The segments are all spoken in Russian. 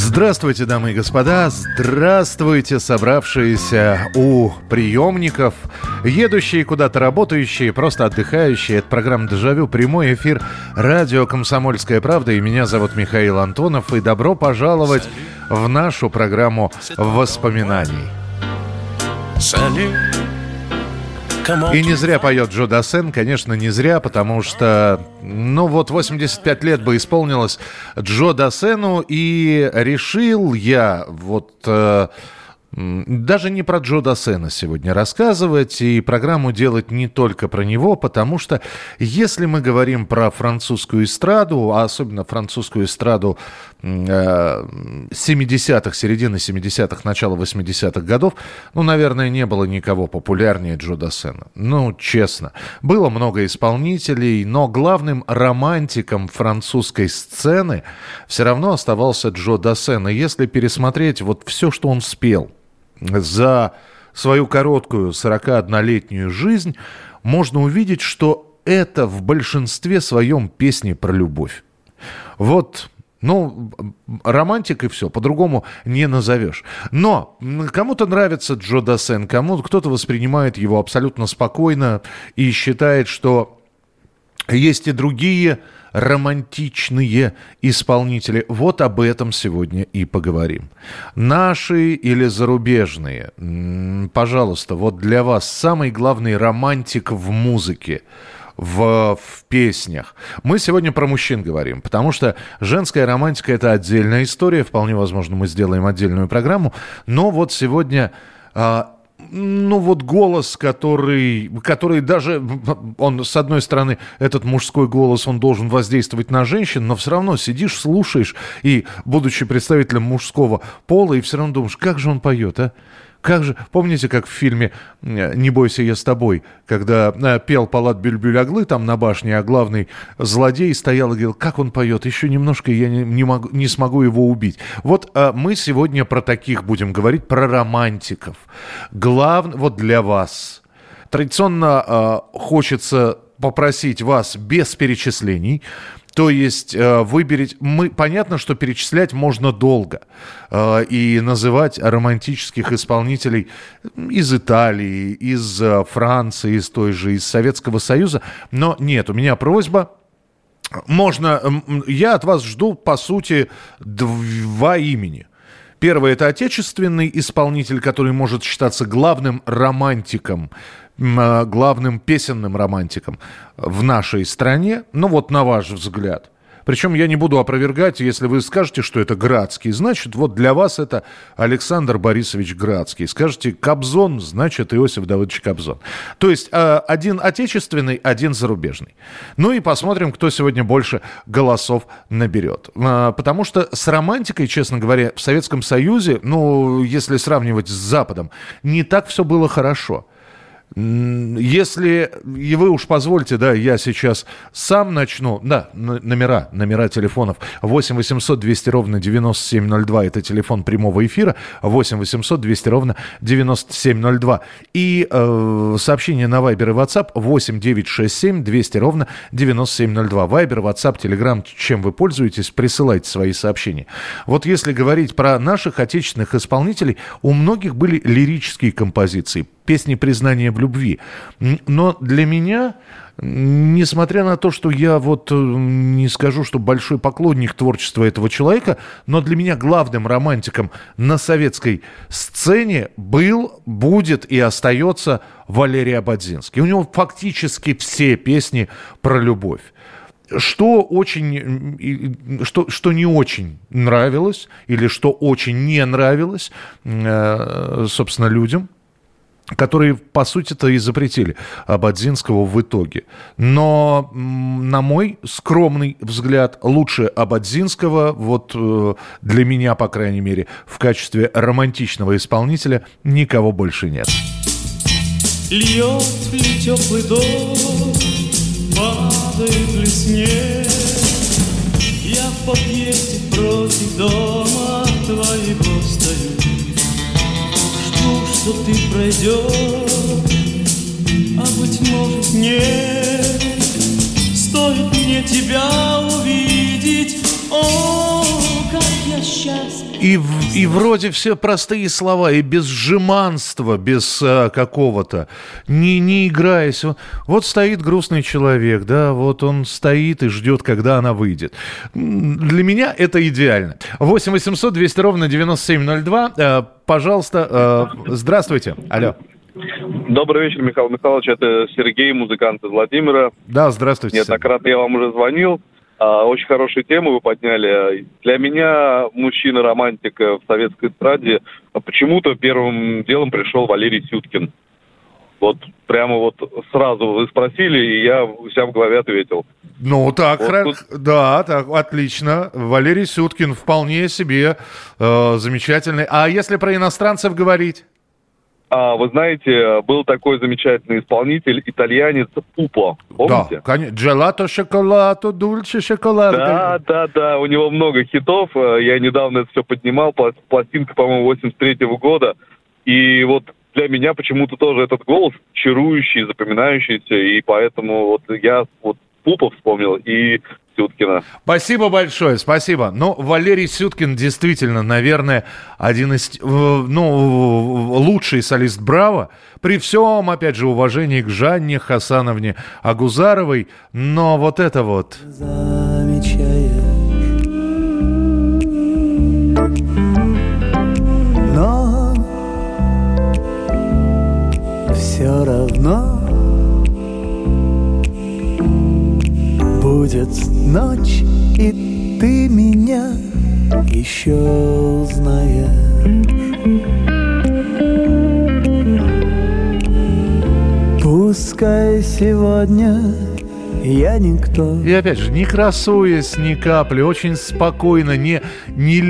Здравствуйте, дамы и господа, здравствуйте, собравшиеся у приемников, едущие куда-то, работающие, просто отдыхающие. Это программа «Дежавю», прямой эфир радио «Комсомольская правда», и меня зовут Михаил Антонов, и добро пожаловать в нашу программу воспоминаний. И не зря поет Джо Дассен, конечно, не зря, потому что, ну вот 85 лет бы исполнилось Джо Дассену, и решил я вот... Э, даже не про Джо Дассена сегодня рассказывать и программу делать не только про него, потому что если мы говорим про французскую эстраду, а особенно французскую эстраду 70-х, э, середины 70-х, начала 80-х годов, ну, наверное, не было никого популярнее Джо Дассена. Ну, честно. Было много исполнителей, но главным романтиком французской сцены все равно оставался Джо Дассен. И если пересмотреть вот все, что он спел – за свою короткую 41-летнюю жизнь, можно увидеть, что это в большинстве своем песни про любовь. Вот ну, романтик и все, по-другому не назовешь. Но кому-то нравится Джо Дассен, кому кто-то воспринимает его абсолютно спокойно и считает, что есть и другие романтичные исполнители. Вот об этом сегодня и поговорим. Наши или зарубежные? Пожалуйста, вот для вас самый главный романтик в музыке в, в песнях. Мы сегодня про мужчин говорим, потому что женская романтика это отдельная история. Вполне возможно, мы сделаем отдельную программу. Но вот сегодня а, ну вот голос, который, который даже, он с одной стороны, этот мужской голос, он должен воздействовать на женщин, но все равно сидишь, слушаешь, и будучи представителем мужского пола, и все равно думаешь, как же он поет, а? Как же, помните, как в фильме э, «Не бойся, я с тобой», когда э, пел Палат Бюльбюль-Аглы там на башне, а главный злодей стоял и говорил, как он поет, еще немножко, я не, не, могу, не смогу его убить. Вот а, мы сегодня про таких будем говорить, про романтиков. Главное, вот для вас. Традиционно а, хочется попросить вас без перечислений то есть э. Мы, понятно, что перечислять можно долго. Э, и называть романтических исполнителей из Италии, из э, Франции, из той же, из Советского Союза. Но нет, у меня просьба можно, я от вас жду, по сути, два имени. Первое – это отечественный исполнитель, который может считаться главным романтиком главным песенным романтиком в нашей стране, ну вот на ваш взгляд? Причем я не буду опровергать, если вы скажете, что это Градский, значит, вот для вас это Александр Борисович Градский. Скажете Кобзон, значит, Иосиф Давыдович Кобзон. То есть а, один отечественный, один зарубежный. Ну и посмотрим, кто сегодня больше голосов наберет. А, потому что с романтикой, честно говоря, в Советском Союзе, ну, если сравнивать с Западом, не так все было хорошо. Если, и вы уж позвольте, да, я сейчас сам начну, да, номера, номера телефонов 8 800 200 ровно 9702, это телефон прямого эфира, 8 800 200 ровно 9702. И э, сообщение на Viber и WhatsApp 8 967 200 ровно 9702. Viber, WhatsApp, Telegram, чем вы пользуетесь, присылайте свои сообщения. Вот если говорить про наших отечественных исполнителей, у многих были лирические композиции, песни признания в любви. Но для меня, несмотря на то, что я вот э, не скажу, что большой поклонник творчества этого человека, но для меня главным романтиком на советской сцене был, будет и остается Валерий Абадзинский. У него фактически все песни про любовь что очень, что, что не очень нравилось или что очень не нравилось, э, собственно, людям, которые, по сути-то, и запретили Абадзинского в итоге. Но, на мой скромный взгляд, лучше Абадзинского, вот э, для меня, по крайней мере, в качестве романтичного исполнителя никого больше нет. Льет ли теплый дождь, падает ли снег, Я в подъезде против дома твоего стою что ты пройдешь, а быть может нет. Стоит мне тебя увидеть, о. И, и вроде все простые слова, и без жеманства, без а, какого-то, не, не играясь. Вот стоит грустный человек, да, вот он стоит и ждет, когда она выйдет. Для меня это идеально. 8 800 200 ровно 9702. Э, пожалуйста, э, здравствуйте. Алло. Добрый вечер, Михаил Михайлович. Это Сергей, музыкант из Владимира. Да, здравствуйте. Неоднократно я вам уже звонил. А, очень хорошую тему вы подняли. Для меня мужчина романтик в советской эстраде почему-то первым делом пришел Валерий Сюткин. Вот прямо вот сразу вы спросили, и я у себя в голове ответил. Ну, так, вот хра... тут... да, так, отлично. Валерий Сюткин вполне себе э, замечательный. А если про иностранцев говорить? А, вы знаете, был такой замечательный исполнитель, итальянец Пупо. Помните? Да, конечно. Джелато шоколадо, дульче шоколадо. Да, да, да. У него много хитов. Э, я недавно это все поднимал. Пластинка, по-моему, 83 -го года. И вот для меня почему-то тоже этот голос чарующий, запоминающийся. И поэтому вот я вот Пупа вспомнил и Сюткина. Спасибо большое, спасибо. Ну, Валерий Сюткин действительно, наверное, один из, ну, лучший солист Браво. При всем, опять же, уважении к Жанне Хасановне Агузаровой. Но вот это вот... Замечаешь, Будет ночь, и ты меня еще узнаешь. Пускай сегодня я никто. И опять же, не красуясь ни капли, очень спокойно, не, не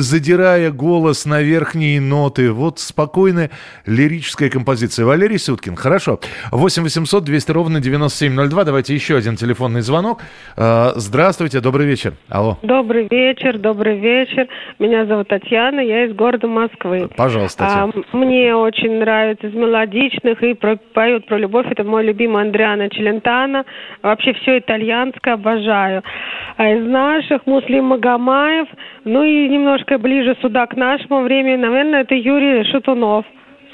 задирая голос на верхние ноты. Вот спокойная лирическая композиция. Валерий Сюткин, хорошо. 8 800 200 ровно 9702. Давайте еще один телефонный звонок. А, здравствуйте, добрый вечер. Алло. Добрый вечер, добрый вечер. Меня зовут Татьяна, я из города Москвы. Пожалуйста, Татьяна. А, мне очень нравится из мелодичных и про, поют про любовь. Это мой любимый Андриана Челентано. Вообще все итальянское обожаю. А из наших Муслим Магомаев, ну и немножко ближе сюда к нашему времени, наверное, это Юрий Шатунов.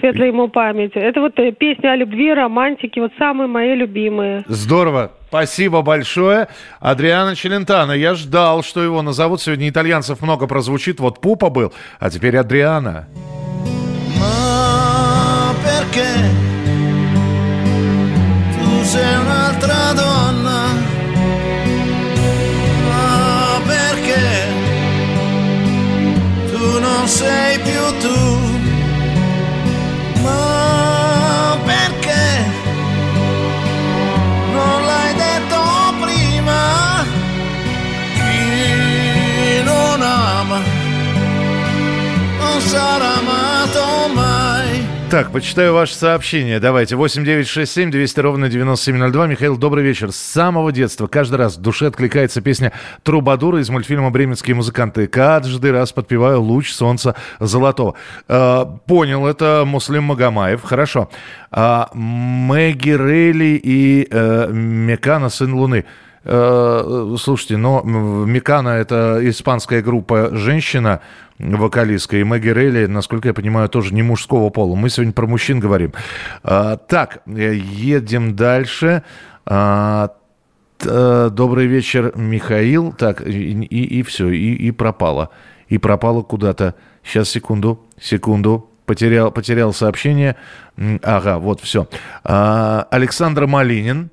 Светлая ему память. Это вот э, песня о любви, романтике, вот самые мои любимые. Здорово. Спасибо большое. Адриана Челентано. Я ждал, что его назовут. Сегодня итальянцев много прозвучит. Вот Пупа был, а теперь Адриана. Ma non sei più tu? Ma perché non l'hai detto prima? Chi non ama non sarà amato mai. Так, почитаю ваше сообщение. Давайте. 8967 200 ровно 9702. Михаил, добрый вечер. С самого детства каждый раз в душе откликается песня «Трубадура» из мультфильма «Бременские музыканты». Каждый раз подпеваю «Луч солнца золотого». Э, понял, это Муслим Магомаев. Хорошо. А, Мэгги Рейли и э, Мекана «Сын Луны». Э, слушайте, но Микана это испанская группа «Женщина», вокалистка, и Мэгги Рейли, насколько я понимаю, тоже не мужского пола. Мы сегодня про мужчин говорим. А, так, едем дальше. А, добрый вечер, Михаил. Так, и, и, и все, и, и пропало. И пропало куда-то. Сейчас, секунду, секунду. Потерял, потерял сообщение. Ага, вот все. А, Александр Малинин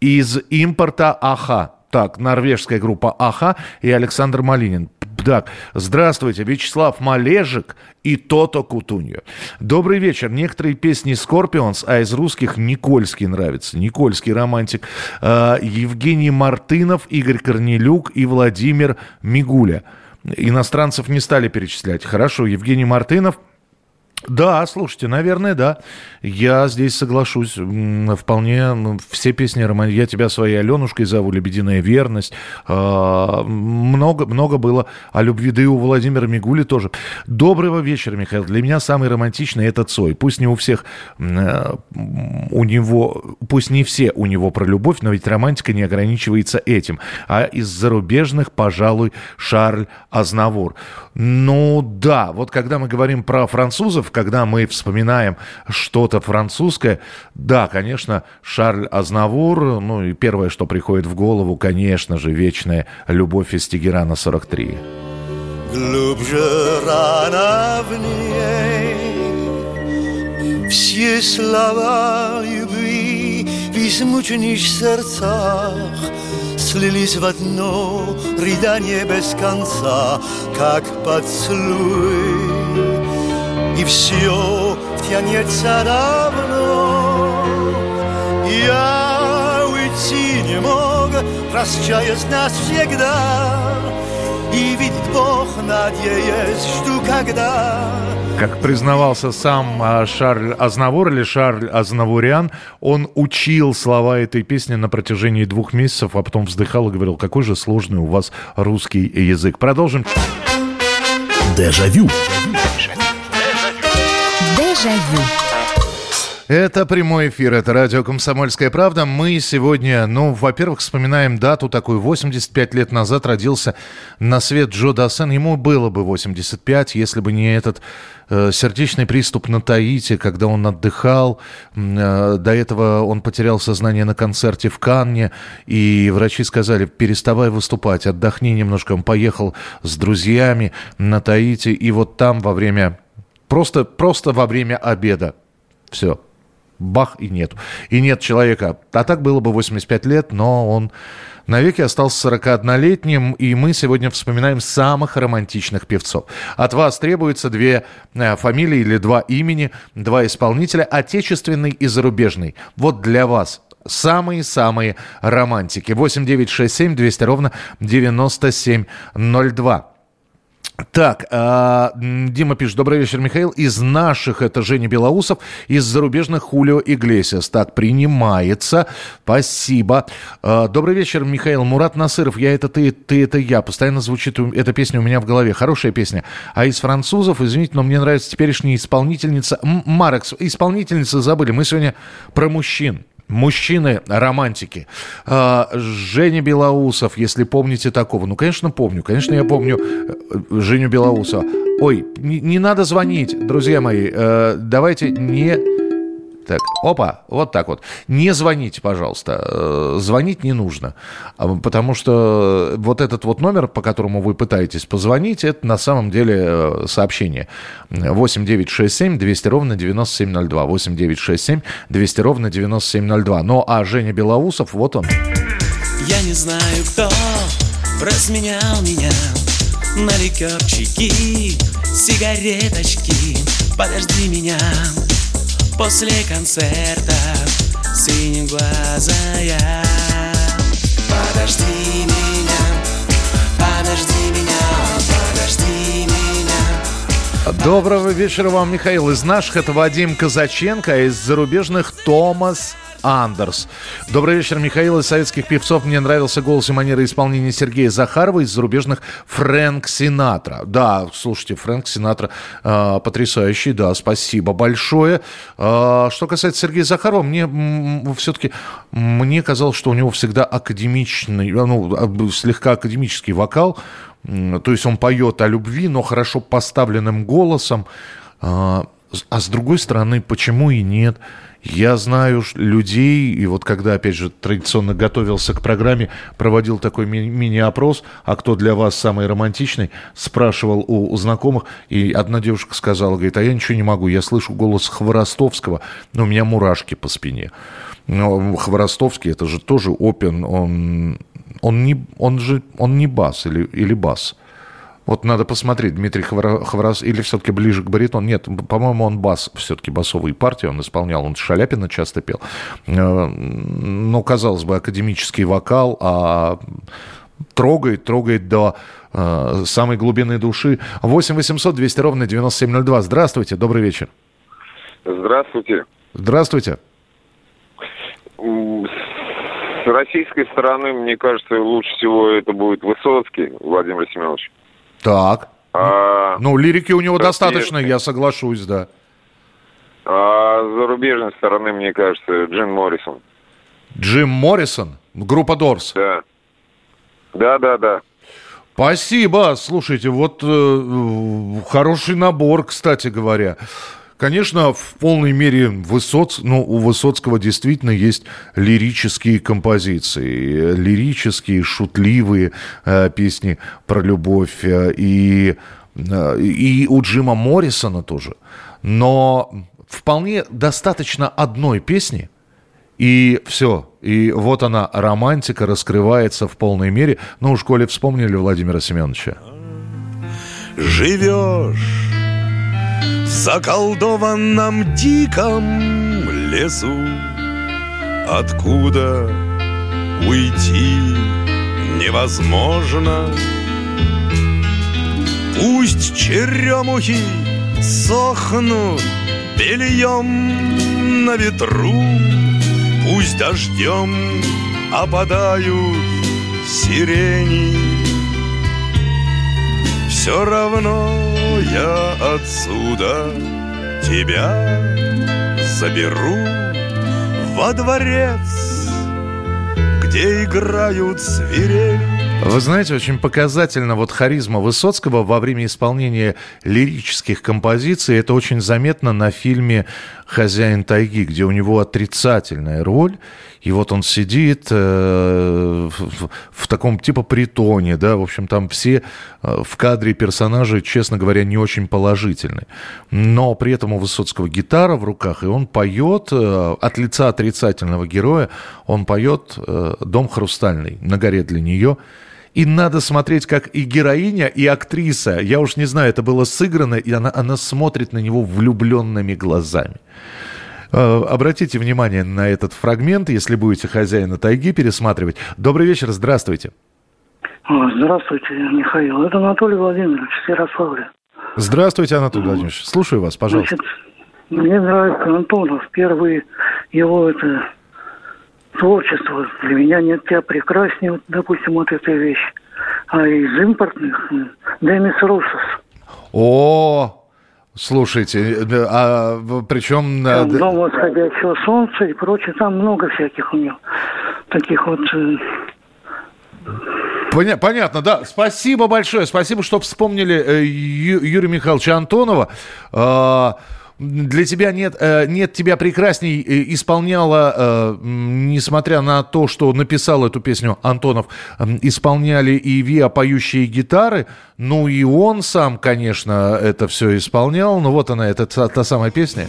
из импорта АХА. Так, норвежская группа АХА и Александр Малинин Так, здравствуйте, Вячеслав Малежик и Тото Кутуньо. Добрый вечер. Некоторые песни Скорпионс, а из русских Никольский нравится. Никольский романтик. Э, Евгений Мартынов, Игорь Корнелюк и Владимир Мигуля. Иностранцев не стали перечислять. Хорошо, Евгений Мартынов – да, слушайте, наверное, да. Я здесь соглашусь. Вполне все песни Роман, я тебя своей Аленушкой зову, Лебединая верность. А, много, много было о любви, да и у Владимира Мигули тоже. Доброго вечера, Михаил. Для меня самый романтичный это Цой. Пусть не у всех э, у него, пусть не все у него про любовь, но ведь романтика не ограничивается этим. А из зарубежных, пожалуй, Шарль Азнавур. Ну да, вот когда мы говорим про французов, когда мы вспоминаем что-то французское, да, конечно, Шарль Азнавур, ну и первое, что приходит в голову, конечно же, вечная любовь из Тегерана 43. Глубже рана в ней Все слова любви в измученных сердцах Слились в одно рыдание без конца, как поцелуй и все тянется давно. Я уйти не мог, прощаясь навсегда, и ведь Бог, надеясь, жду когда. Как признавался сам а, Шарль Азнавур или Шарль Азнавурян, он учил слова этой песни на протяжении двух месяцев, а потом вздыхал и говорил, какой же сложный у вас русский язык. Продолжим. Дежавю. Дежавю. Дежавю. Это прямой эфир, это радио «Комсомольская правда». Мы сегодня, ну, во-первых, вспоминаем дату такую. 85 лет назад родился на свет Джо Дассен. Ему было бы 85, если бы не этот э, сердечный приступ на Таити, когда он отдыхал. Э, до этого он потерял сознание на концерте в Канне, и врачи сказали, переставай выступать, отдохни немножко. Он поехал с друзьями на Таити, и вот там во время Просто, просто во время обеда. Все. Бах, и нет. И нет человека. А так было бы 85 лет, но он навеки остался 41-летним, и мы сегодня вспоминаем самых романтичных певцов. От вас требуется две э, фамилии или два имени, два исполнителя, отечественный и зарубежный. Вот для вас самые-самые романтики. 8 9 6 7 200 ровно 9702. Так, э, Дима пишет, добрый вечер, Михаил. Из наших это Женя Белоусов, из зарубежных Хулио Иглесиас. Так, принимается. Спасибо. Э, добрый вечер, Михаил. Мурат Насыров, я это ты, ты это я. Постоянно звучит эта песня у меня в голове. Хорошая песня. А из французов, извините, но мне нравится теперешняя исполнительница. Марекс, исполнительница забыли. Мы сегодня про мужчин. Мужчины-романтики. А, Женя Белоусов, если помните такого. Ну, конечно, помню. Конечно, я помню э, Женю Белоусова. Ой, не, не надо звонить, друзья мои. Э, давайте не так, опа, вот так вот. Не звоните, пожалуйста. Э, звонить не нужно. А, потому что вот этот вот номер, по которому вы пытаетесь позвонить, это на самом деле э, сообщение. 8 9 6 7 200 ровно 9702. 8 9 6 7 200 ровно 9702. Ну, а Женя Белоусов, вот он. Я не знаю, кто разменял меня на ликерчики, сигареточки. Подожди меня, После концерта. Синеглазая. Подожди меня, подожди меня, подожди меня. Доброго вечера вам, Михаил. Из наших это Вадим Казаченко, а из зарубежных Томас Андерс. Добрый вечер, Михаил. Из советских певцов мне нравился голос и манера исполнения Сергея Захарова, из зарубежных Фрэнк Синатра. Да, слушайте, Фрэнк Синатра э, потрясающий, да, спасибо большое. Э, что касается Сергея Захарова, мне все-таки мне казалось, что у него всегда академичный, ну, а, слегка академический вокал. То есть он поет о любви, но хорошо поставленным голосом. А, а с другой стороны, почему и нет? Я знаю людей, и вот когда, опять же, традиционно готовился к программе, проводил такой ми- мини-опрос, а кто для вас самый романтичный, спрашивал у, у знакомых, и одна девушка сказала, говорит, а я ничего не могу, я слышу голос Хворостовского, но у меня мурашки по спине. Но Хворостовский, это же тоже опен, он, он, не, он же он не бас или, или бас. Вот надо посмотреть, Дмитрий Хворос, или все-таки ближе к баритону. Нет, по-моему, он бас, все-таки басовые партии он исполнял, он Шаляпина часто пел. Э, ну, казалось бы, академический вокал, а трогает, трогает до э, самой глубины души. 8 800 200 ровно 9702. Здравствуйте, добрый вечер. Здравствуйте. Здравствуйте. С российской стороны, мне кажется, лучше всего это будет Высоцкий Владимир Семенович. Так. А, ну, лирики у него достаточно, я соглашусь, да. А с зарубежной стороны, мне кажется, Джим Моррисон. Джим Моррисон? Группа Дорс? Да. Да, да, да. Спасибо. Слушайте, вот э, хороший набор, кстати говоря. Конечно, в полной мере Высоц... ну, у Высоцкого действительно есть лирические композиции, лирические, шутливые э, песни про любовь. Э, и, э, и у Джима Моррисона тоже. Но вполне достаточно одной песни, и все. И вот она, романтика, раскрывается в полной мере. Ну, уж коли вспомнили Владимира Семеновича. Живешь в заколдованном диком лесу, Откуда уйти невозможно. Пусть черемухи сохнут бельем на ветру, Пусть дождем опадают сирени, Все равно я отсюда тебя заберу во дворец, где играют свирели. Вы знаете, очень показательно вот харизма Высоцкого во время исполнения лирических композиций. Это очень заметно на фильме «Хозяин тайги», где у него отрицательная роль. И вот он сидит э, в, в таком типа притоне, да, в общем, там все э, в кадре персонажи, честно говоря, не очень положительны. Но при этом у Высоцкого гитара в руках, и он поет э, от лица отрицательного героя, он поет э, «Дом хрустальный» на горе для нее. И надо смотреть, как и героиня, и актриса, я уж не знаю, это было сыграно, и она, она смотрит на него влюбленными глазами. Э, обратите внимание на этот фрагмент, если будете хозяина тайги пересматривать. Добрый вечер, здравствуйте. Здравствуйте, Михаил. Это Анатолий Владимирович Ярославля. Здравствуйте, Анатолий Владимирович. Слушаю вас, пожалуйста. Значит, мне нравится Антонов. Первый его это творчество. Для меня нет тебя прекраснее, вот, допустим, вот эта вещь. А из импортных Демис Русос. О, Слушайте, а причем... Там «Дом восходящего солнца» и прочее, там много всяких у него таких вот... Э, Поня- понятно, да. Спасибо большое. Спасибо, что вспомнили э, Ю- Юрия Михайловича Антонова. Для тебя нет, э, нет тебя прекрасней э, исполняла, э, несмотря на то, что написал эту песню Антонов, исполняли и Виа поющие гитары, ну и он сам, конечно, это все исполнял, ну вот она, это та, та самая песня.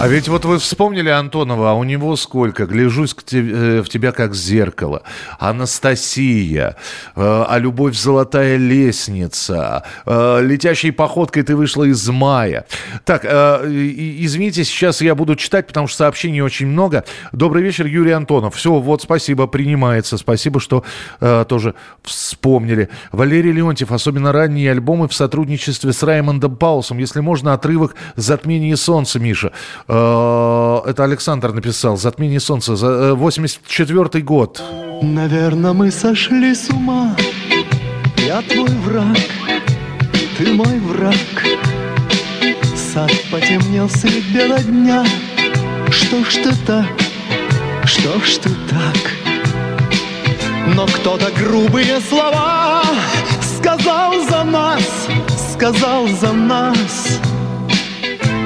А ведь вот вы вспомнили Антонова, а у него сколько? Гляжусь тебе, э, в тебя как зеркало. Анастасия, э, а любовь золотая лестница, э, летящей походкой ты вышла из мая. Так, извините, сейчас я буду читать, потому что сообщений очень много. Добрый вечер, Юрий Антонов. Все, вот, спасибо, принимается. Спасибо, что тоже вспомнили. Валерий Леонтьев, особенно ранние альбомы в сотрудничестве с Раймондом Паусом. Если можно, отрывок «Затмение солнца», Миша. Э, это Александр написал. «Затмение солнца». 84 э, год. Наверное, мы сошли с ума. Я твой враг, ты мой враг. Сад потемнел средь бела дня. Что ж ты так, что ж ты так? Но кто-то грубые слова сказал за нас, сказал за нас.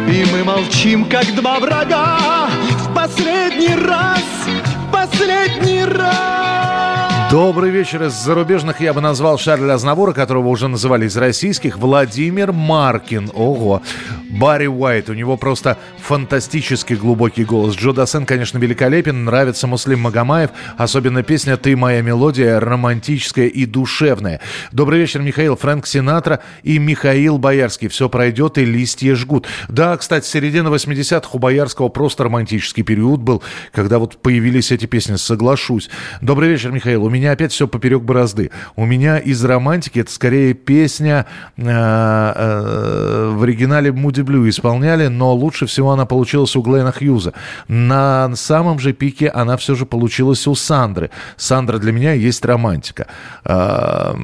И мы молчим, как два врага. В последний раз, в последний раз Добрый вечер. Из зарубежных я бы назвал Шарля Азнавура, которого уже называли из российских. Владимир Маркин. Ого. Барри Уайт. У него просто фантастический глубокий голос. Джо Дассен, конечно, великолепен. Нравится Муслим Магомаев. Особенно песня «Ты моя мелодия» романтическая и душевная. Добрый вечер, Михаил. Фрэнк Синатра и Михаил Боярский. Все пройдет и листья жгут. Да, кстати, середина 80-х у Боярского просто романтический период был, когда вот появились эти песни. Соглашусь. Добрый вечер, Михаил. У меня опять все поперек борозды. У меня из романтики это скорее песня э, э, в оригинале Муди Блю исполняли, но лучше всего она получилась у Глена Хьюза. На самом же пике она все же получилась у Сандры. Сандра для меня есть романтика. Э,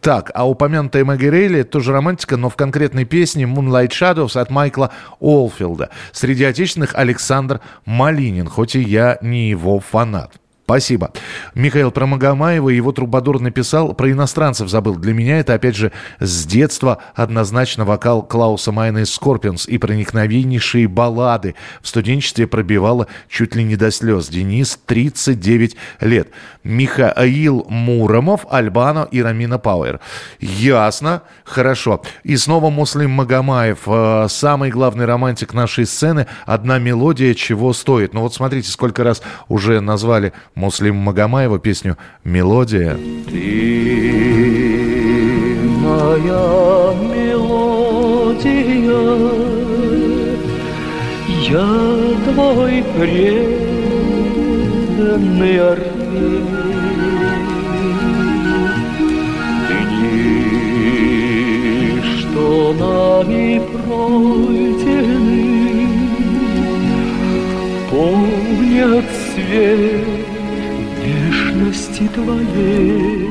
так, а упомянутая Мэгги Рейли тоже романтика, но в конкретной песне Moonlight Shadows от Майкла Олфилда. Среди отечественных Александр Малинин, хоть и я не его фанат. Спасибо. Михаил про Магомаева, его трубадур написал, про иностранцев забыл. Для меня это, опять же, с детства однозначно вокал Клауса Майна из Скорпионс и проникновеннейшие баллады. В студенчестве пробивало чуть ли не до слез. Денис, 39 лет. Михаил Муромов, Аль Бано и Ромина Пауэр. Ясно, хорошо. И снова Муслим Магомаев, э, самый главный романтик нашей сцены. Одна мелодия чего стоит. Ну вот смотрите, сколько раз уже назвали Муслим Магомаева песню «Мелодия». Ты моя мелодия, я твой преданный орфей. Дни, что нами пройдены, помнят свет.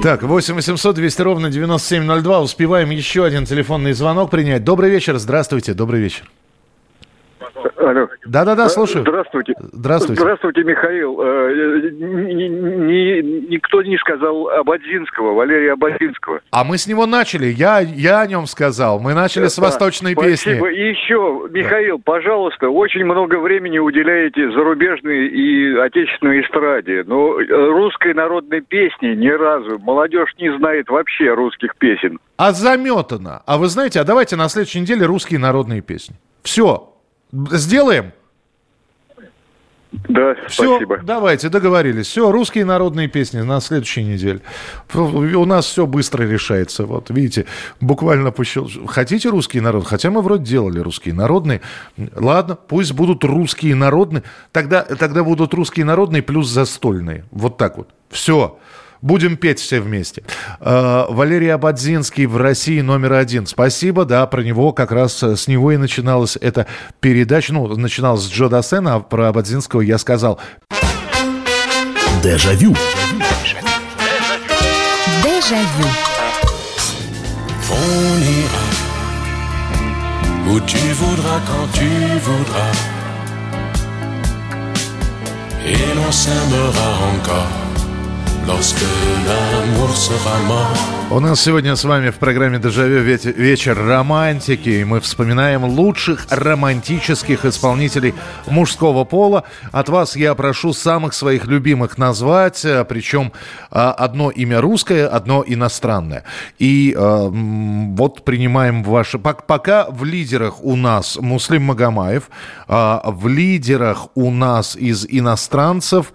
Так, 8 800 200 ровно 9702. Успеваем еще один телефонный звонок принять. Добрый вечер, здравствуйте, добрый вечер. Алло. Да-да-да, слушаю. Здравствуйте. Здравствуйте. Здравствуйте, Михаил. Э, ни- Никто не сказал Абадзинского, Валерия Абадзинского. А мы с него начали, я, я о нем сказал. Мы начали с восточной Спасибо. песни. И еще, Михаил, пожалуйста, очень много времени уделяете зарубежной и отечественной эстраде. Но э, русской народной песни ни разу. Молодежь не знает вообще русских песен. А заметано. А вы знаете, а давайте на следующей неделе русские народные песни. Все. Сделаем? Да, Все, спасибо. давайте, договорились. Все, русские народные песни на следующей неделе. У нас все быстро решается. Вот, видите, буквально по. Хотите русский народ? Хотя мы вроде делали русские народные. Ладно, пусть будут русские народные. Тогда, тогда будут русские народные плюс застольные. Вот так вот. Все. Будем петь все вместе. Э, Валерий Абадзинский в России номер один. Спасибо, да, про него как раз э, с него и начиналась эта передача. Ну, начиналась с Джо Дассена, а про Абадзинского я сказал. Дежавю. Дежавю. Où tu voudras quand tu voudras. Et l'on s'aimera encore У нас сегодня с вами в программе «Дежавю» ве- вечер романтики, и мы вспоминаем лучших романтических исполнителей мужского пола. От вас я прошу самых своих любимых назвать, э, причем а, одно имя русское, одно иностранное. И э, вот принимаем ваши... пок- Пока в лидерах у нас Муслим Магомаев, а, в лидерах у нас из иностранцев...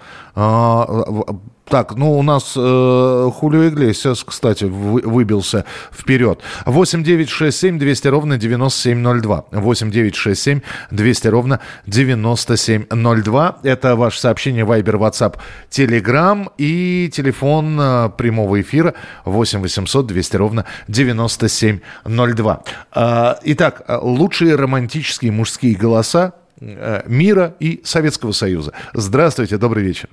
так, ну у нас э, Хулио Иглесиас, кстати, вы- выбился вперед. 8 9 6 7 200 ровно 9702. 8 9 6 7 200 ровно 9702. Это ваше сообщение Viber, WhatsApp, Telegram и телефон э, прямого эфира 8 800 200 ровно 9702. Э, итак, э, лучшие романтические мужские голоса э, мира и Советского Союза. Здравствуйте, добрый вечер.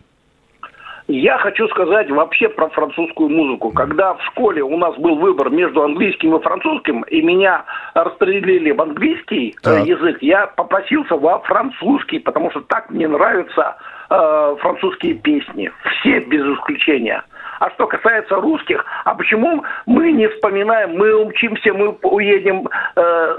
Я хочу сказать вообще про французскую музыку. Когда в школе у нас был выбор между английским и французским, и меня распределили в английский э, Так. язык, я попросился во французский, потому что так мне нравятся э, французские песни. Все без исключения. А что касается русских, а почему мы не вспоминаем, мы умчимся, мы уедем э,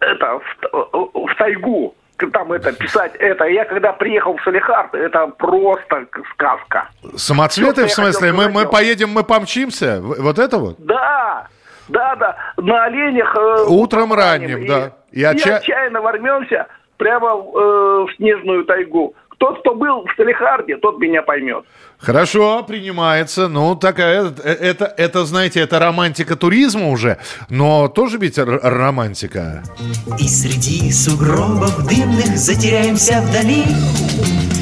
это, в, в тайгу. Там это писать это. Я когда приехал в Салихард, это просто сказка. Самоцветы, Всё, в смысле? Мы, мы поедем, мы помчимся? Вот это вот? Да, да, да, на оленях. э, Утром ранним, и- да. И И, отча- отчаянно ворвемся прямо э, в снежную тайгу. Тот, кто был в Салихарде, тот меня поймет. Хорошо, принимается. Ну, такая, э, это, это, знаете, это романтика туризма уже, но тоже ведь р- романтика. И среди сугробов дымных затеряемся вдали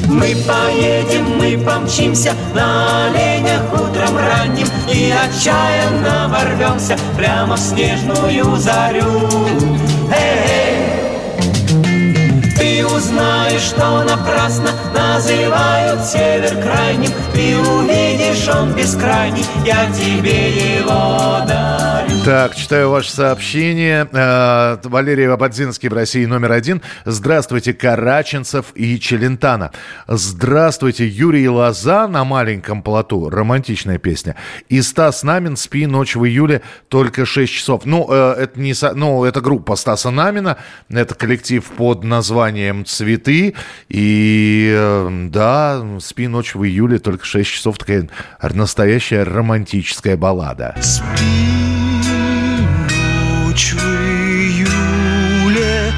Мы поедем, мы помчимся на оленях утром ранним И отчаянно ворвемся прямо в снежную зарю Ты узнаешь, что напрасно называют север крайним Ты увидишь, он бескрайний, я тебе его дарю Так, читаю ваше сообщение. Э, Валерий Абадзинский в России номер один. Здравствуйте, Караченцев и Челентано. Здравствуйте, Юрий Лоза на маленьком плоту. Романтичная песня. И Стас Намин «Спи ночь в июле, только 6 часов». Ну, э, это не... Ну, это группа Стаса Намина. Это коллектив под названием «Цветы». И э, да, «Спи ночь в июле, только 6 часов». Такая настоящая романтическая баллада. Ночь в июле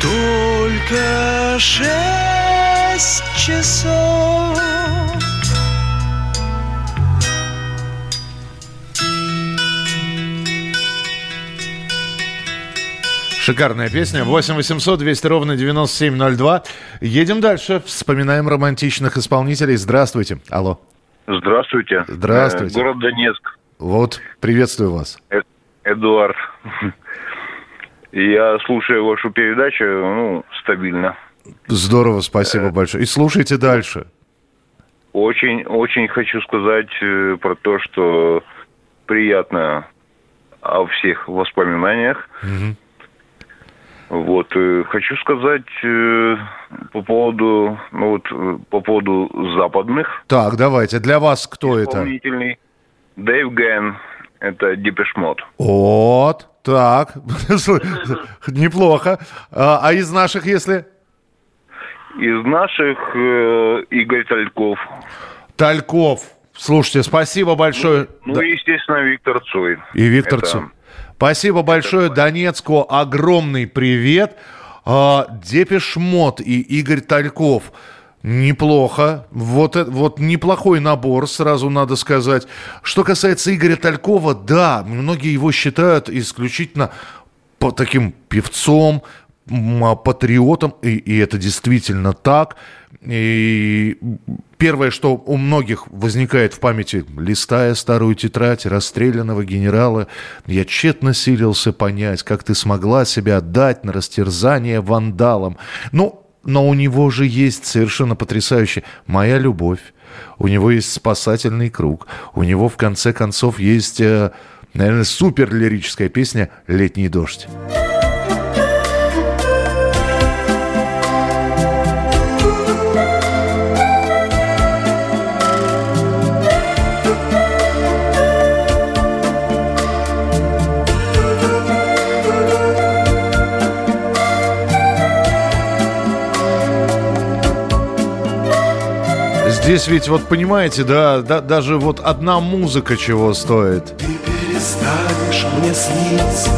только шесть часов. Шикарная песня. 8 800 200 ровно 9702. Едем дальше. Вспоминаем романтичных исполнителей. Здравствуйте. Алло. Здравствуйте. Здравствуйте. Э, Город Донецк. Вот, приветствую вас. Э- Эдуард. Я слушаю вашу передачу, ну, стабильно. Здорово, спасибо большое. И слушайте дальше. Очень, очень хочу сказать э, про то, что приятно о всех воспоминаниях. Мгм. Вот, э, хочу сказать э, по поводу, ну вот, э, по поводу западных Так, давайте. Для вас кто это? исполнителей. Дэйв Ген, это Депешмот. Вот. Так. Неплохо. А а из наших, если? Из наших э, Игорь Тальков. Тальков. Слушайте, спасибо большое. Ну, Да. и, естественно, Виктор Цой. И Виктор Это- Цой. Спасибо большое Донецку. Огромный привет. А, Depeche Mode и Игорь Тальков. Неплохо. Вот, это- вот неплохой набор, сразу надо сказать. Что касается Игоря Талькова, да, многие его считают исключительно по таким певцом, патриотом, и, и это действительно так. И первое, что у многих возникает в памяти, листая старую тетрадь расстрелянного генерала, я тщетно силился понять, как ты смогла себя отдать на растерзание вандалам. Ну, но у него же есть совершенно потрясающе «Моя любовь», у него есть «Спасательный круг», у него, в конце концов, есть, э, наверное, супер лирическая песня «Летний дождь». Здесь ведь, вот понимаете, да, да, даже вот одна музыка чего стоит. перестанешь мне сниться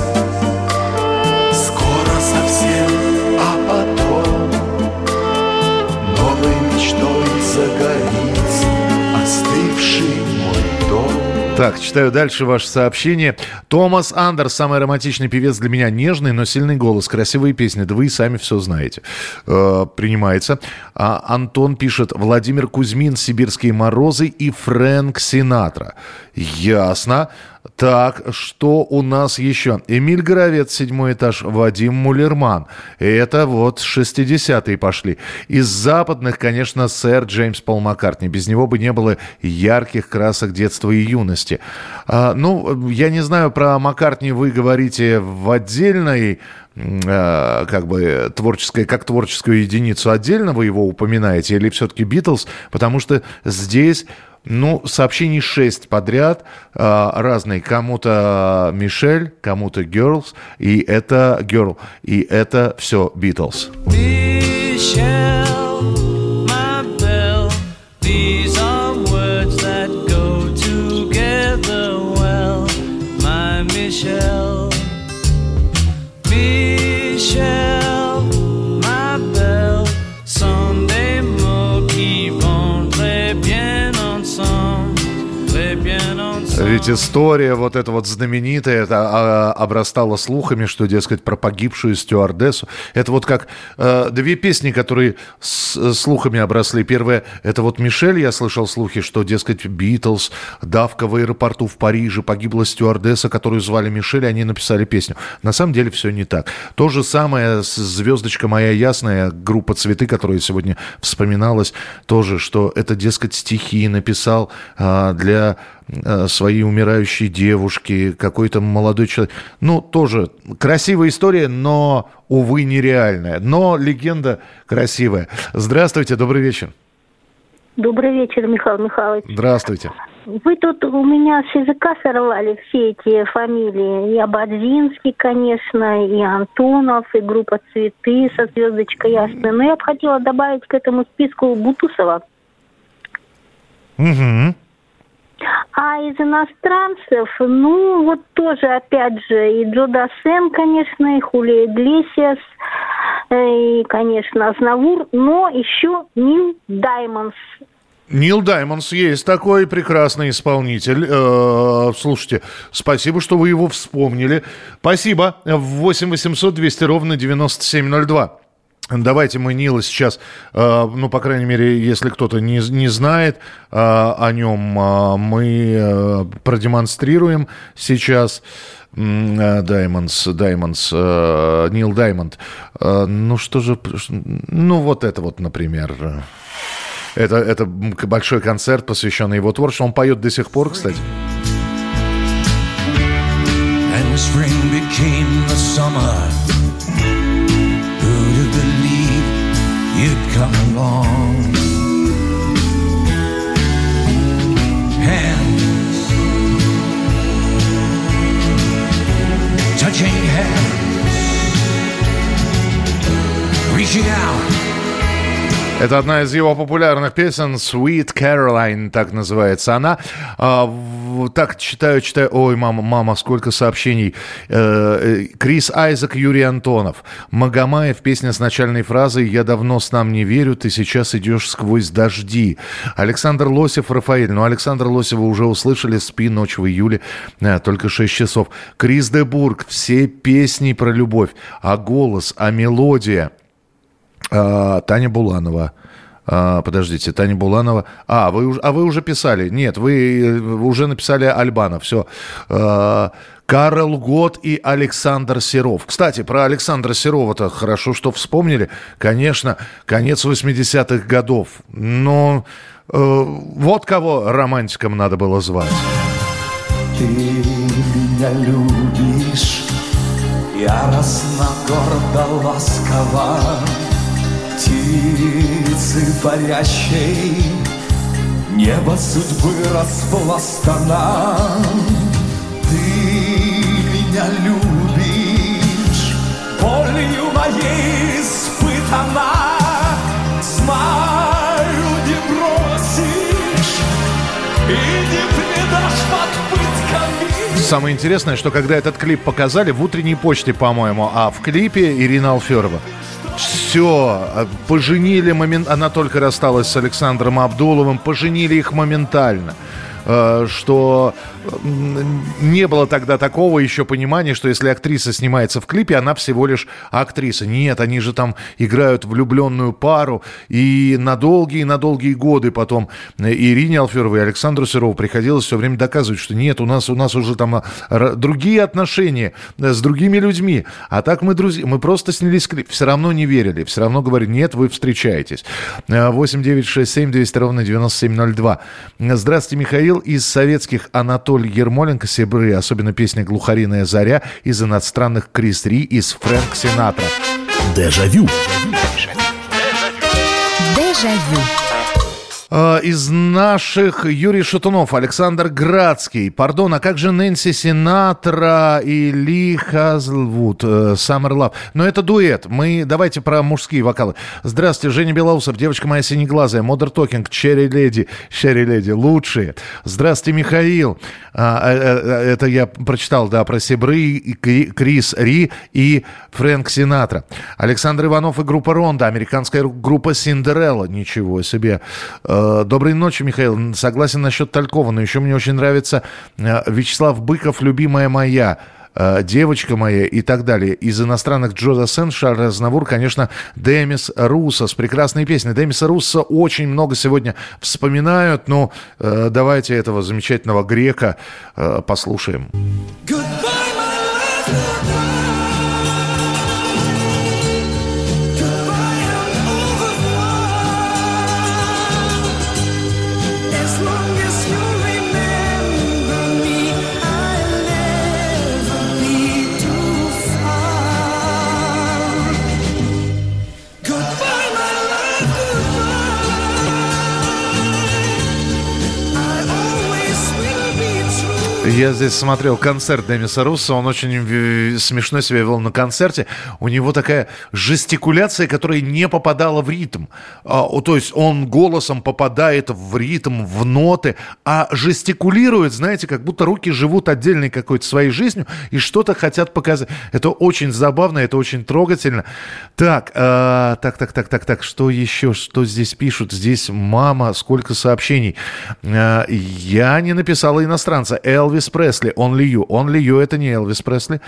Так, читаю дальше ваше сообщение. Томас Андерс, самый романтичный певец для меня. Нежный, но сильный голос, красивые песни. Да вы и сами все знаете. Э, принимается. А Антон пишет. Владимир Кузьмин, «Сибирские морозы» и Фрэнк Синатра. Ясно. Так, что у нас еще? Эмиль Горовец, седьмой этаж, Вадим Мулерман. Это вот 60-е пошли. Из западных, конечно, сэр Джеймс Пол Маккартни. Без него бы не было ярких красок детства и юности. А, ну, я не знаю, про Маккартни вы говорите в отдельной э, как бы творческой, как творческую единицу отдельно вы его упоминаете, или все-таки Битлз, потому что здесь ну, сообщений шесть подряд, э, разные. Кому-то Мишель, кому-то Girls, и это Girl, и это все. Ты Michelle, my belle. Ведь история вот эта вот знаменитая, это а, обрастала слухами, что, дескать, про погибшую стюардессу. Это вот как э, две песни, которые с, слухами обросли. Первая, это вот Мишель, я слышал слухи, что, дескать, Битлз, давка в аэропорту в Париже, погибла стюардесса, которую звали Мишель, они написали песню. На самом деле все не так. То же самое с «Звездочка моя ясная», группа «Цветы», которая сегодня вспоминалась, тоже, что это, дескать, стихи написал а, для э, своей умирающей девушки, какой-то молодой человек. Ну, тоже красивая история, но, увы, нереальная. Но легенда красивая. Здравствуйте, добрый вечер. Добрый вечер, Михаил Михайлович. Здравствуйте. Вы тут у меня с языка сорвали все эти фамилии. И Абадзинский, конечно, и Антонов, и группа «Цветы» со звездочкой ясной. Но я бы хотела добавить к этому списку Бутусова. Угу. А из иностранцев, ну, вот тоже, опять же, и Джо Дассен, конечно, и Хулия Иглесиас, э, и, конечно, Азнавур, но еще Нил Даймондс. Нил Даймондс есть такой прекрасный исполнитель. Э, слушайте, спасибо, что вы его вспомнили. Спасибо. 8 800 200 ровно 9702. Давайте мы Нила сейчас, э, ну, по крайней мере, если кто-то не, не знает э, о нем, э, мы продемонстрируем сейчас. Даймондс, Даймондс, Нил Даймонд. Ну, что же, ну, вот это вот, например. Это, это большой концерт, посвященный его творчеству. Он поет до сих пор, кстати. And spring became the summer. You'd come along? Hands touching hands, reaching out. Это одна из его популярных песен «Sweet Caroline», так называется она. А, так читаю, читаю. Ой, мама, мама, сколько сообщений. Э, э, Крис Айзек, Юрий Антонов. Магомаев, песня с начальной фразой «Я давно с нам не верю, ты сейчас идешь сквозь дожди». Александр Лосев, Рафаэль. Ну, Александр Лосева уже услышали «Спи, ночь в июле», э, только 6 часов. Крис Дебург, все песни про любовь. А голос, а мелодия – Таня Буланова. А, подождите, Таня Буланова. А, вы, а вы уже писали. Нет, вы э, уже написали Альбана. Все. А, Карл Гот и Александр Серов. Кстати, про Александра Серова-то хорошо, что вспомнили. Конечно, конец 80-х годов. Но э, вот кого романтиком надо было звать. Ты меня любишь Яростно, гордо, ласково Птицы парящей Небо судьбы распластана Ты меня любишь Болью моей испытана. Знаю, не бросишь И не предашь под пытками. Самое интересное, что когда этот клип показали в утренней почте, по-моему, а в клипе Ирина Алферова. Все, поженили момент, она только рассталась с Александром Абдуловым, поженили их моментально. Э, Что не было тогда такого еще понимания, что если актриса снимается в клипе, она всего лишь актриса. Нет, они же там играют влюбленную пару. И на долгие, на долгие годы потом Ирине Алферовой и Александру Серову приходилось все время доказывать, что нет, у нас, у нас уже там а, другие отношения э, с другими людьми. А так мы друзья, мы просто снялись клип. Все равно не верили, все равно говорили, нет, вы встречаетесь. Э, 8 9 6 7 200 ровно 9702. Здравствуйте, Михаил. Из советских Анатолий Ермоленко, Себры, особенно песня «Глухариная заря», из иностранных Крис Ри, из Фрэнк Синатра. Дежавю. Дежавю. Э, Из наших Юрий Шатунов, Александр Градский. Пардон, а как же Нэнси Синатра и Ли Хазлвуд, э, Summer Love? Но это дуэт. Мы давайте про мужские вокалы. Здравствуйте, Женя Белоусов, девочка моя синеглазая, Modern Talking, Cherry Lady, Cherry Lady, лучшие. Здравствуйте, Михаил. А, э, э, Это я прочитал, да, про Сябры, Крис Ри и Фрэнк Синатра. Александр Иванов и группа Рондо, американская группа Cinderella. Ничего себе. Э, Доброй ночи, Михаил. Согласен насчет Талькова, но еще мне очень нравится э, Вячеслав Быков, любимая моя э, девочка моя и так далее. Из иностранных Джо Дассен, Шарль Азнавур, конечно, Демис Руссо с прекрасной песней. Демиса Руссо очень много сегодня вспоминают, но э, давайте этого замечательного грека э, послушаем. As Я здесь смотрел концерт Демиса Руссо, он очень э, смешно себя вел на концерте. У него такая жестикуляция, которая не попадала в ритм. А, то есть он голосом попадает в ритм, в ноты, а жестикулирует, знаете, как будто руки живут отдельной какой-то своей жизнью и что-то хотят показать. Это очень забавно, это очень трогательно. Так, э, так, так, так, так, так, что еще, что здесь пишут? Здесь мама, сколько сообщений. Э, я не написала иностранца. Элвис Пресли, Only You. Only You это не Элвис Пресли.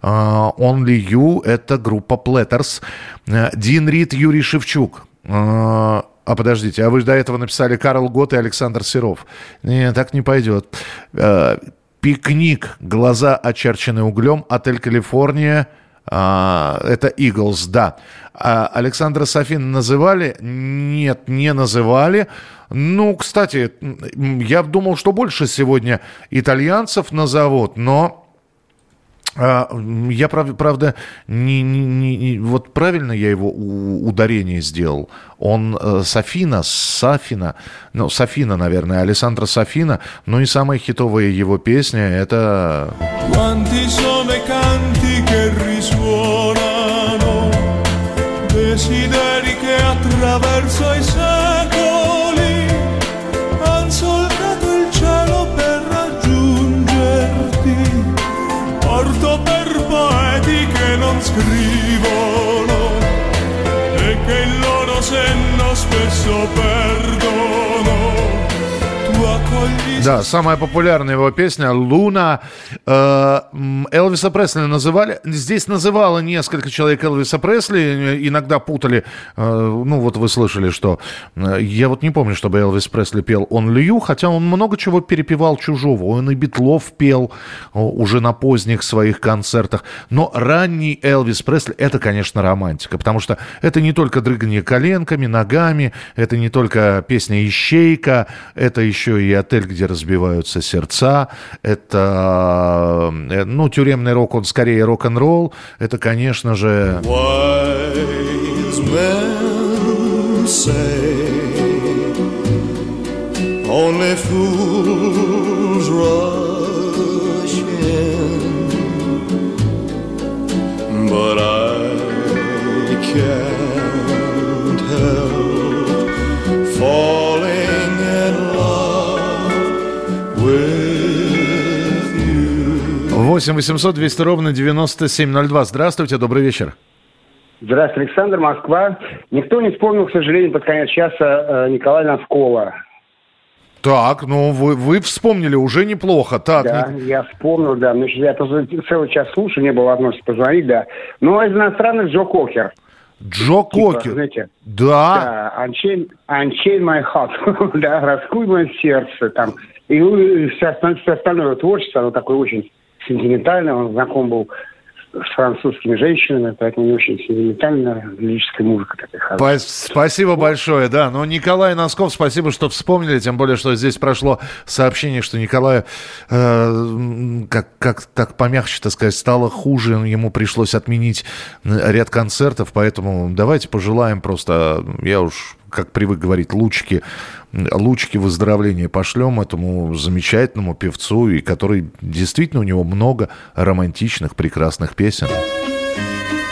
А, Only You это группа Platters. Э, Дин Рид, Юрий Шевчук. А а подождите, а вы до этого написали Карл Гот и Александр Серов. Не, так не пойдет. Э, Пикник. Глаза очерчены углем. Отель Калифорния. А, это Eagles, да. А Александра Софин называли? Нет, не называли. Ну, кстати, я думал, что больше сегодня итальянцев назовут, но а, я, прав- правда, не, не- не- вот правильно я его ударение сделал. Он э, Софина, Сафина, ну, Софина, наверное, Александра Софина. Ну и самая хитовая его песня это... Да, самая популярная его песня «Луна». Э, Элвиса Пресли называли... Здесь называло несколько человек Элвиса Пресли. э, Иногда путали... э, ну, вот вы слышали, что... Я вот не помню, чтобы Элвис Пресли пел «Он Лью», хотя он много чего перепевал чужого. Он и Битлов пел уже на поздних своих концертах. Но ранний Элвис Пресли – это, конечно, романтика, потому что это не только дрыгание коленками, ногами, это не только песня «Ищейка», это еще и отель, где разбиваются сердца, это, э, ну, тюремный рок, он скорее рок-н-ролл, это, конечно же... Only fools 8 800 200 ровно 9702. Здравствуйте, добрый вечер. Здравствуйте, Александр, Москва. Никто не вспомнил, к сожалению, под конец часа э, Николая Носкова. Так, ну вы, вы вспомнили, уже неплохо. Так, да, Ник- я вспомнил, да. Ну, я просто целый час слушаю, не было возможности позвонить, да. Ну, а из иностранных Джо Кокер. Джо Типа, Кокер. знаете, Да. да, Unchain, Unchain My Heart, да, раскуй мое сердце, там. И, ну, и все, остальное, все остальное творчество, оно такое очень сентиментальное, он знаком был с французскими женщинами, поэтому не очень сентиментальная лирическая музыка такая хорошая. Спа- Спасибо большое, да. Но Николай Носков, спасибо, что вспомнили, тем более, что здесь прошло сообщение, что Николаю, э, как, как так помягче, так сказать, стало хуже, ему пришлось отменить м, ряд концертов, поэтому давайте пожелаем просто, я уж как привык говорить, лучики, лучики выздоровления пошлем этому замечательному певцу, и который действительно у него много романтичных, прекрасных песен.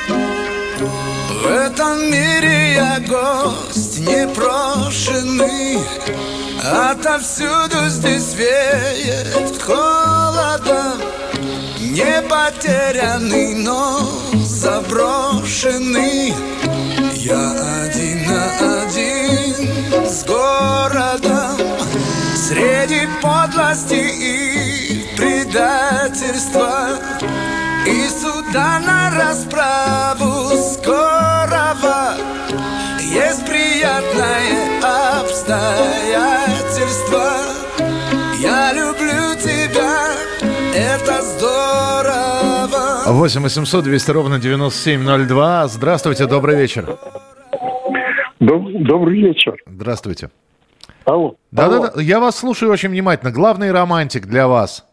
В этом мире я гость непрошенный. Отовсюду здесь веет холодом. Не потерянный, но заброшенный. Я один на один с городом Среди подлости и предательства И суда на расправу скорого Есть приятное обстоятельство Я люблю тебя, это здорово 8 800 200 ровно 9702. Здравствуйте, добрый вечер. Добрый вечер. Здравствуйте. Алло. Да-да-да, я вас слушаю очень внимательно. Главный романтик для вас.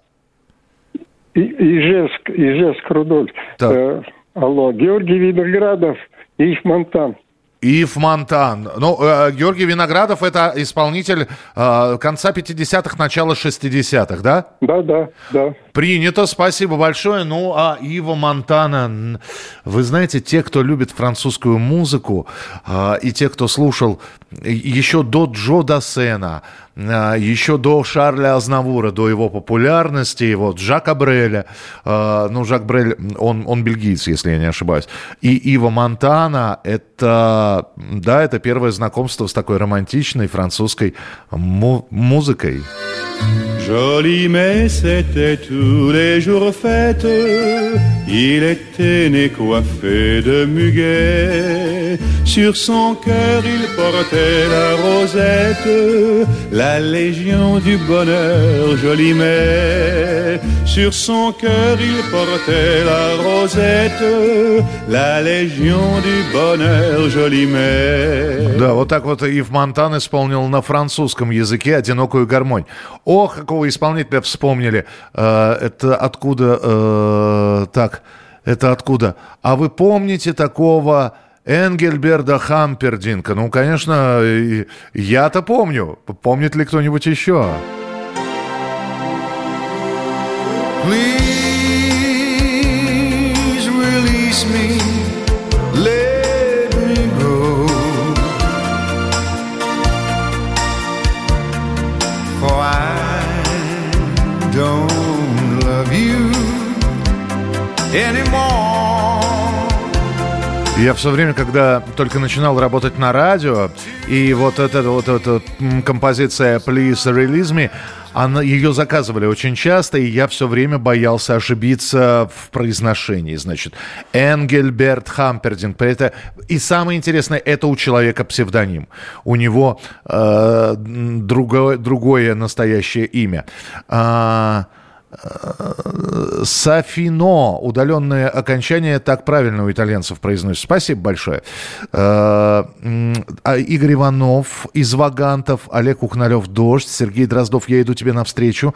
И- Ижевск, Ижевск, Рудольф. Э, алло, Георгий Виноградов и их Монтан. Ив Монтан. Ну, э, Георгий Виноградов это исполнитель э, конца 50-х, начала 60-х, да? Да, да, да. Принято, спасибо большое. Ну, а Ива Монтана, вы знаете, те, кто любит французскую музыку, а, и те, кто слушал и- еще до Джо Дассена, а, еще до Шарля Азнавура, до его популярности, вот Жака Бреля, а, ну, Жак Брель, он, он бельгиец, если я не ошибаюсь, и Ива Монтана, это, да, это первое знакомство с такой романтичной французской му- музыкой. Joli, mais c'était tous les jours fête. Il était né coiffé de muguet. Sur son cœur, il portait la rosette, la légion du bonheur, joli, mais. Sur son cœur, il portait la rosette, la légion du bonheur, joli, mais. Да, вот так вот Ив Монтан исполнил на французском языке «Одинокую гармонь». Ох, какого исполнителя вспомнили. Э, это откуда... э, так, это откуда? А вы помните такого Энгельберда Хампердинка? Ну, конечно, я-то помню. Помнит ли кто-нибудь еще? Please Я все время, когда только начинал работать на радио, и вот эта вот эта композиция «Please Release Me», она, ее заказывали очень часто, и я все время боялся ошибиться в произношении. Значит, Энгельберт Хампердинг. Это, и самое интересное, это у человека псевдоним. У него э, другое, другое настоящее имя. Э, Сафино, удаленное окончание, так правильно у итальянцев произносится. Спасибо большое. Э, а Игорь Иванов из Вагантов, Олег Ухналев, Дождь, Сергей Дроздов, я иду тебе навстречу.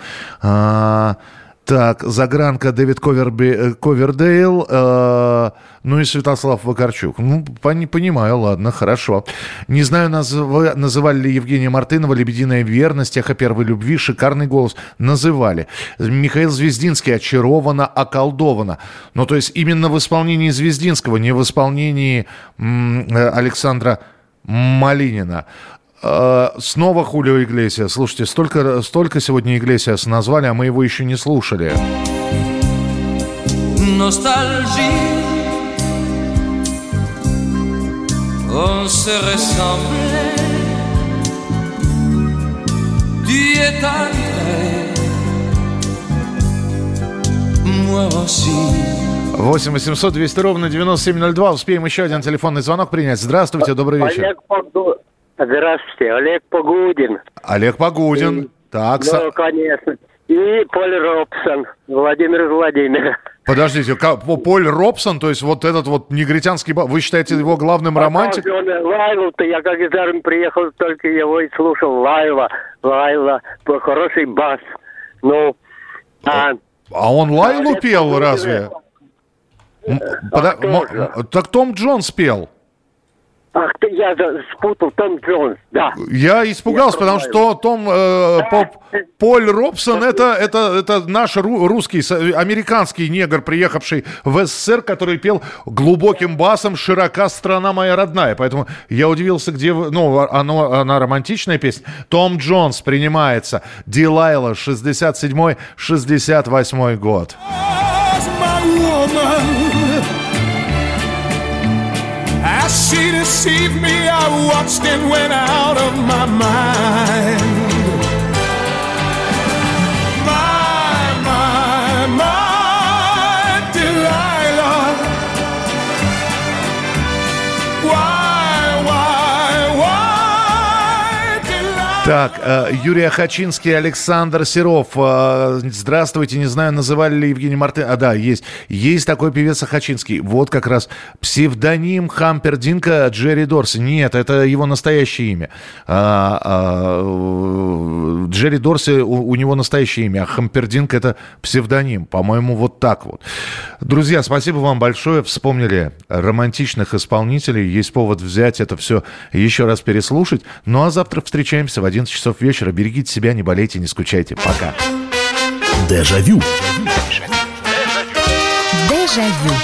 Так, Загранка, Дэвид Коверби, э, Ковердейл, э, ну и Святослав Вакарчук. Ну, пони- понимаю, ладно, хорошо. Не знаю, назва- называли ли Евгения Мартынова «Лебединая верность», «Эхо первой любви», «Шикарный голос». Называли. Михаил Звездинский «Очарована, околдована». Ну, то есть именно в исполнении Звездинского, не в исполнении м, э, Александра Малинина. Э, Снова Хулио Иглесия. Слушайте, столько, столько сегодня Иглесиас назвали, а мы его еще не слушали. On se ressemblait. Tu es moi aussi. 8 800 200 ровно 9702. Успеем еще один телефонный звонок принять. Здравствуйте, добрый вечер. Олег Погу- Здравствуйте, Олег Погудин. Олег Погудин. Так, Ну, Са- конечно. И Поль Робсон, Владимир из Владимира. подождите, Поль Робсон, то есть вот этот вот негритянский... Вы считаете его главным романтиком? Он, э, Лайлу-то, я как из армии приехал, только его и слушал. Лайла, Лайла, по- хороший бас. Ну, а, А он Лайлу пел разве? М, пода- мо- Так Том Джонс пел. Ах, ты, я спутал Том Джонс, да. Я испугался, я потому что Том э, Поп, Поль Робсон это, это, это наш ру, русский, американский негр, приехавший в СССР, который пел глубоким басом «Широка страна моя родная». Поэтому я удивился, где... Ну, оно, она романтичная песня. Том Джонс принимается. Дилайла, 67-68 год. As Watched and went out of my mind. Так, э, Юрий Ахачинский, Александр Серов. Э, здравствуйте, не знаю, называли ли Евгений Мартын. А, да, есть. Есть такой певец Ахачинский. Вот как раз псевдоним Хампердинка Джерри Дорси. Нет, это его настоящее имя. А, а, Джерри Дорси, у, у него настоящее имя, а Хампердинка это псевдоним. По-моему, вот так вот. Друзья, спасибо вам большое. Вспомнили романтичных исполнителей. Есть повод взять это все еще раз переслушать. Ну а завтра встречаемся в 11 11 часов вечера. Берегите себя, не болейте, не скучайте. Пока. Дежавю. Дежавю.